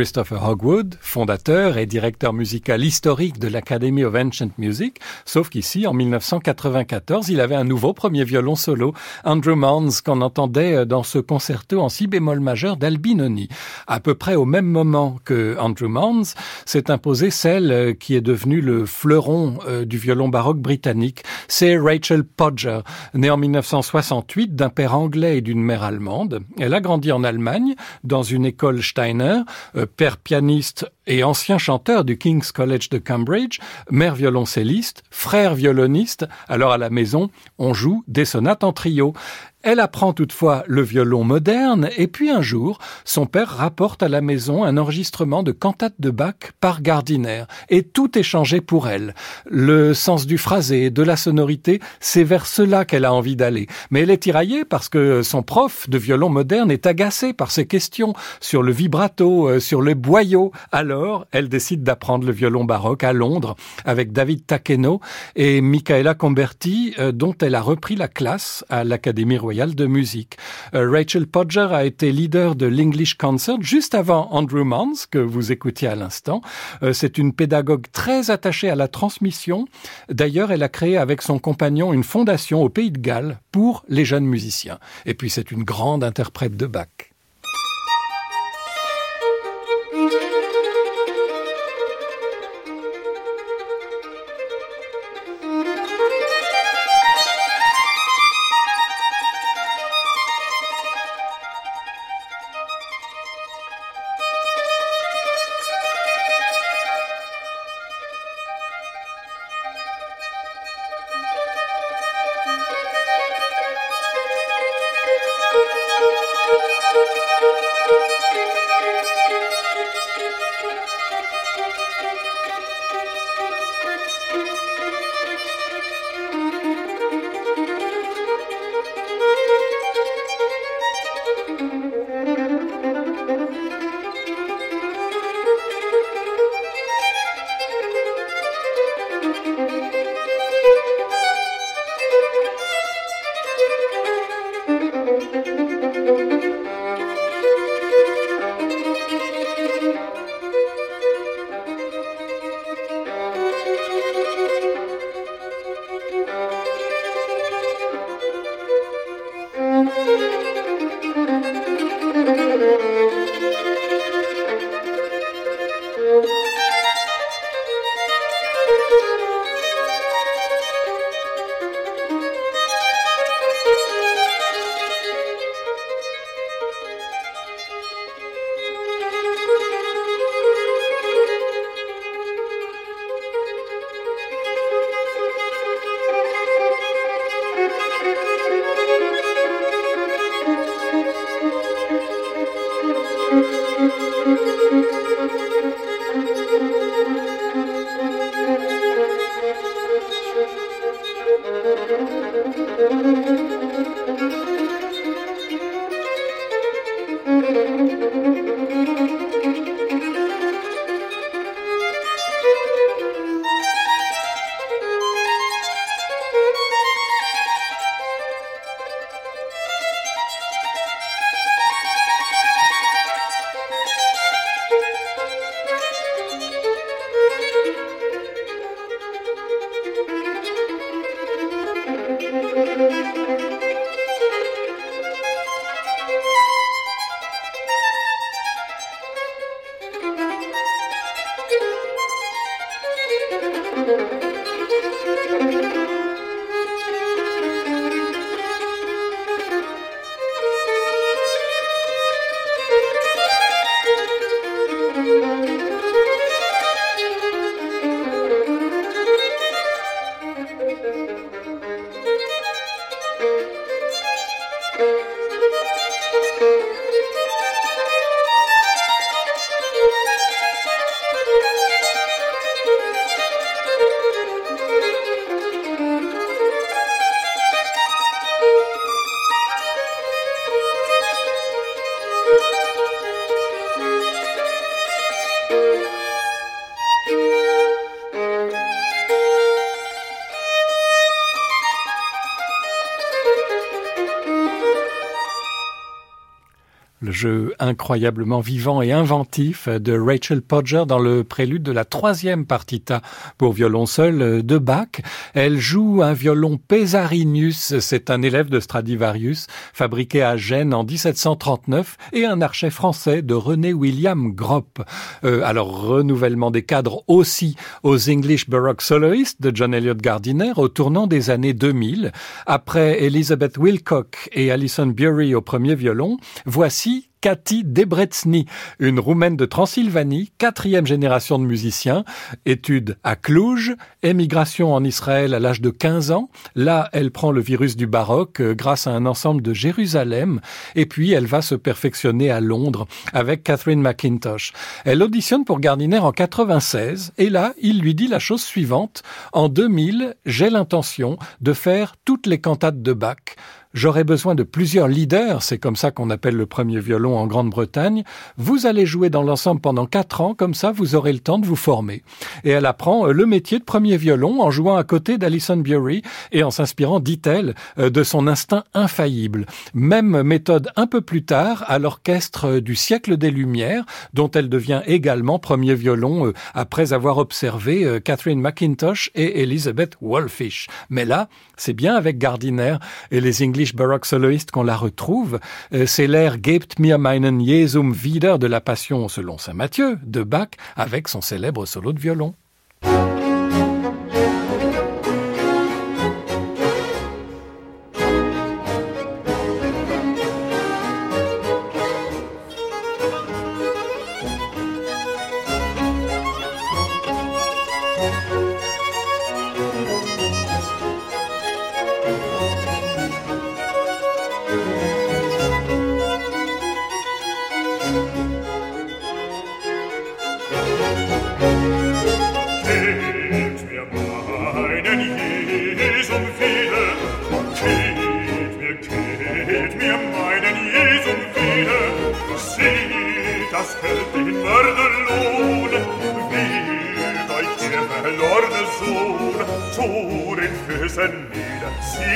Christopher Hogwood, fondateur et directeur musical historique de l'Academy of Ancient Music, sauf qu'ici, en 1994, il avait un nouveau premier violon solo, Andrew Manns, qu'on entendait dans ce concerto en si bémol majeur d'Albinoni. À peu près au même moment que Andrew Manns, s'est imposée celle qui est devenue le fleuron euh, du violon baroque britannique. C'est Rachel Podger, née en 1968 d'un père anglais et d'une mère allemande. Elle a grandi en Allemagne, dans une école Steiner, euh, père pianiste et ancien chanteur du King's College de Cambridge, mère violoncelliste, frère violoniste. Alors à la maison, on joue des sonates en trio. Elle apprend toutefois le violon moderne et puis un jour, son père rapporte à la maison un enregistrement de cantate de Bach par Gardiner et tout est changé pour elle. Le sens du phrasé, de la sonorité, c'est vers cela qu'elle a envie d'aller. Mais elle est tiraillée parce que son prof de violon moderne est agacé par ses questions sur le vibrato, euh, sur le boyau. Alors elle décide d'apprendre le violon baroque à Londres avec David Takeno et Michaela Comberti, euh, dont elle a repris la classe à l'Académie de musique. Euh, Rachel Podger a été leader de l'English Concert juste avant Andrew Mans, que vous écoutiez à l'instant. Euh, c'est une pédagogue très attachée à la transmission. D'ailleurs, elle a créé avec son compagnon une fondation au Pays de Galles pour les jeunes musiciens. Et puis, c'est une grande interprète de Bach. Jeu incroyablement vivant et inventif de Rachel Podger dans le prélude de la troisième partita pour violon seul de Bach. Elle joue un violon Pesarinius, c'est un élève de Stradivarius, fabriqué à Gênes en 1739, et un archet français de René William Gropp. Euh, alors, renouvellement des cadres aussi aux English Baroque Soloists de John Elliott Gardiner au tournant des années 2000. Après Elizabeth Wilcock et Alison Bury au premier violon, voici Cathy Debretsny, une roumaine de Transylvanie, quatrième génération de musiciens, études à Cluj, émigration en Israël à l'âge de 15 ans. Là, elle prend le virus du baroque euh, grâce à un ensemble de Jérusalem, et puis elle va se perfectionner à Londres avec Catherine McIntosh. Elle auditionne pour Gardiner en 96, et là, il lui dit la chose suivante. En 2000, j'ai l'intention de faire toutes les cantates de Bach J'aurai besoin de plusieurs leaders, c'est comme ça qu'on appelle le premier violon en Grande-Bretagne. Vous allez jouer dans l'ensemble pendant quatre ans, comme ça vous aurez le temps de vous former. Et elle apprend euh, le métier de premier violon en jouant à côté d'Alison Bury et en s'inspirant, dit-elle, euh, de son instinct infaillible. Même méthode un peu plus tard à l'orchestre euh, du siècle des Lumières, dont elle devient également premier violon après avoir observé Catherine McIntosh et Elizabeth Wolfish. Mais là, c'est bien avec Gardiner et les English Baroque Soloists qu'on la retrouve. Euh, c'est l'air Gebt mir meinen Jesum wieder de la Passion selon Saint Matthieu de Bach avec son célèbre solo de violon.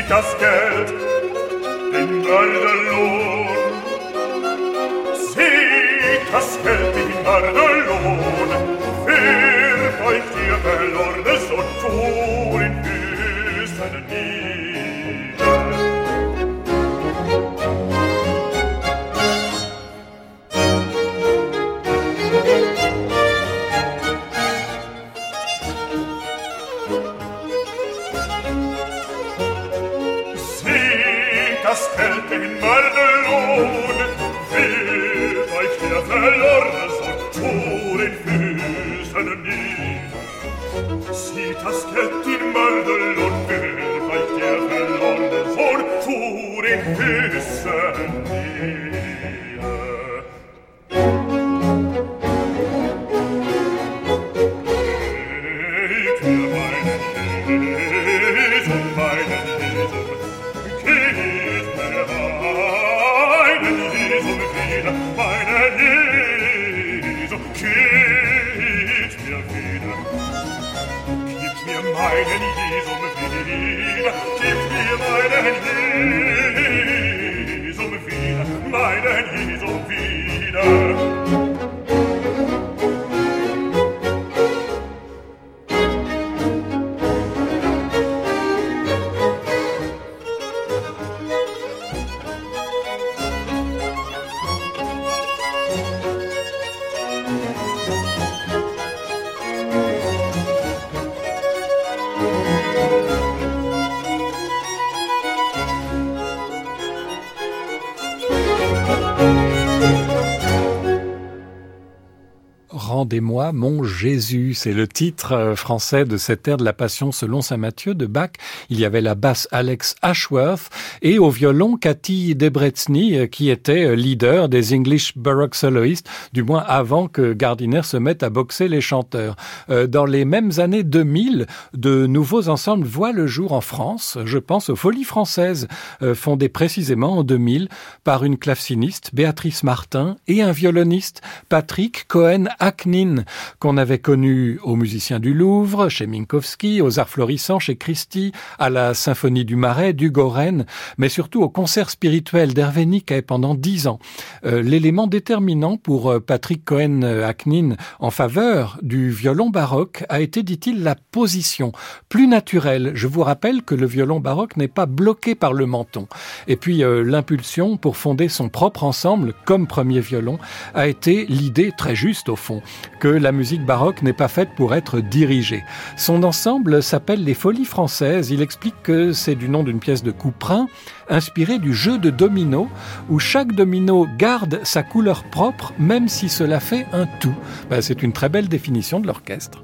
das Geld, den Gardelohn. Sieh das Geld, den Gardelohn. meinen Jesum will, gib mir meinen Jesum. Mon C'est le titre euh, français de cette air de la Passion selon Saint Matthieu de Bach. Il y avait la basse Alex Ashworth et au violon Cathy Debretzny euh, qui était euh, leader des English Baroque Soloists, du moins avant que Gardiner se mette à boxer les chanteurs. Dans les mêmes années 2000, de nouveaux ensembles voient le jour en France. Je pense aux Folies françaises, fondées précisément en 2000 par une claveciniste, Béatrice Martin, et un violoniste, Patrick Cohen-Hackney qu'on avait connu aux musiciens du Louvre, chez Minkowski, aux Arts Florissants, chez Christie, à la Symphonie du Marais, du Goren, mais surtout au concert spirituel d'Hervé Niquet pendant dix ans. Euh, l'élément déterminant pour euh, Patrick Cohen-Hacknin en faveur du violon baroque a été, dit-il, la position plus naturelle. Je vous rappelle que le violon baroque n'est pas bloqué par le menton. Et puis euh, l'impulsion pour fonder son propre ensemble comme premier violon a été l'idée très juste au fond que la musique baroque n'est pas faite pour être dirigée. Son ensemble s'appelle Les Folies françaises. Il explique que c'est du nom d'une pièce de Couperin, inspirée du jeu de domino, où chaque domino garde sa couleur propre, même si cela fait un tout. Ben, c'est une très belle définition de l'orchestre.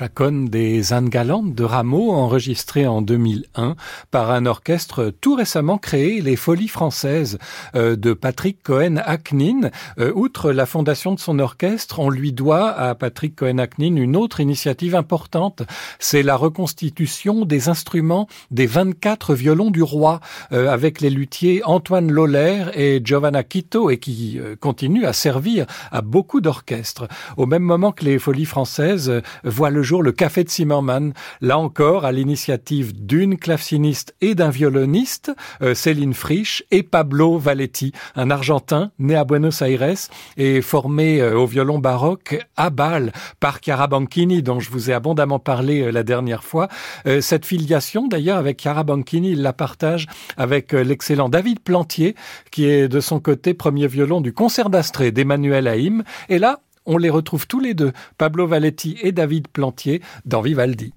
Chaconne des Indes galantes de Rameau, enregistrée en 2001 par un orchestre tout récemment créé, les Folies françaises euh, de Patrick Cohen-Hacknin. Euh, outre la fondation de son orchestre, on lui doit à Patrick Cohen-Hacknin une autre initiative importante, c'est la reconstitution des instruments des 24 violons du roi, euh, avec les luthiers Antoine Loller et Giovanna Quito, et qui continue à servir à beaucoup d'orchestres. Au même moment que les Folies françaises voient le le Café de Zimmermann, là encore à l'initiative d'une claveciniste et d'un violoniste, euh, Céline Frisch et Pablo Valetti, un Argentin né à Buenos Aires et formé euh, au violon baroque à Bâle par Chiara Banchini, dont je vous ai abondamment parlé euh, la dernière fois. cette filiation, d'ailleurs, avec Chiara Banchini, il la partage avec l'excellent David Plantier, qui est de son côté premier violon du concert d'Astrée d'Emmanuel Haïm. Et là, on les retrouve tous les deux, Pablo Valetti et David Plantier, dans Vivaldi.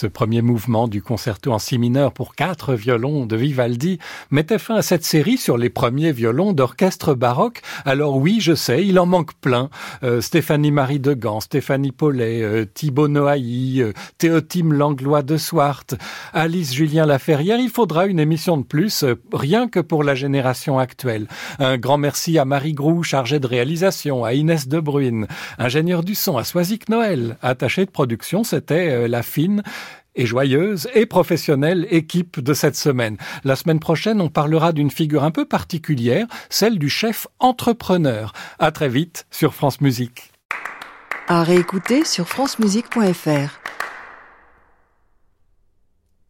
Ce premier mouvement du concerto en si mineur pour quatre violons de Vivaldi mettait fin à cette série sur les premiers violons d'orchestre baroque. Alors oui, je sais, il en manque plein. Euh, Stéphanie Marie de Gand, Stéphanie Paulet, euh, Thibaut Noailly, euh, Théotime Langlois de Swart, Alice Julien Laferrière. Il faudra une émission de plus, rien que pour la génération actuelle. Un grand merci à Marie Grou, chargée de réalisation, à Inès De Bruyne, ingénieur du son, à Soisic Noël, attaché de production, c'était la fine et joyeuse et professionnelle équipe de cette semaine. La semaine prochaine, on parlera d'une figure un peu particulière, celle du chef entrepreneur. À très vite sur France Musique. À réécouter sur.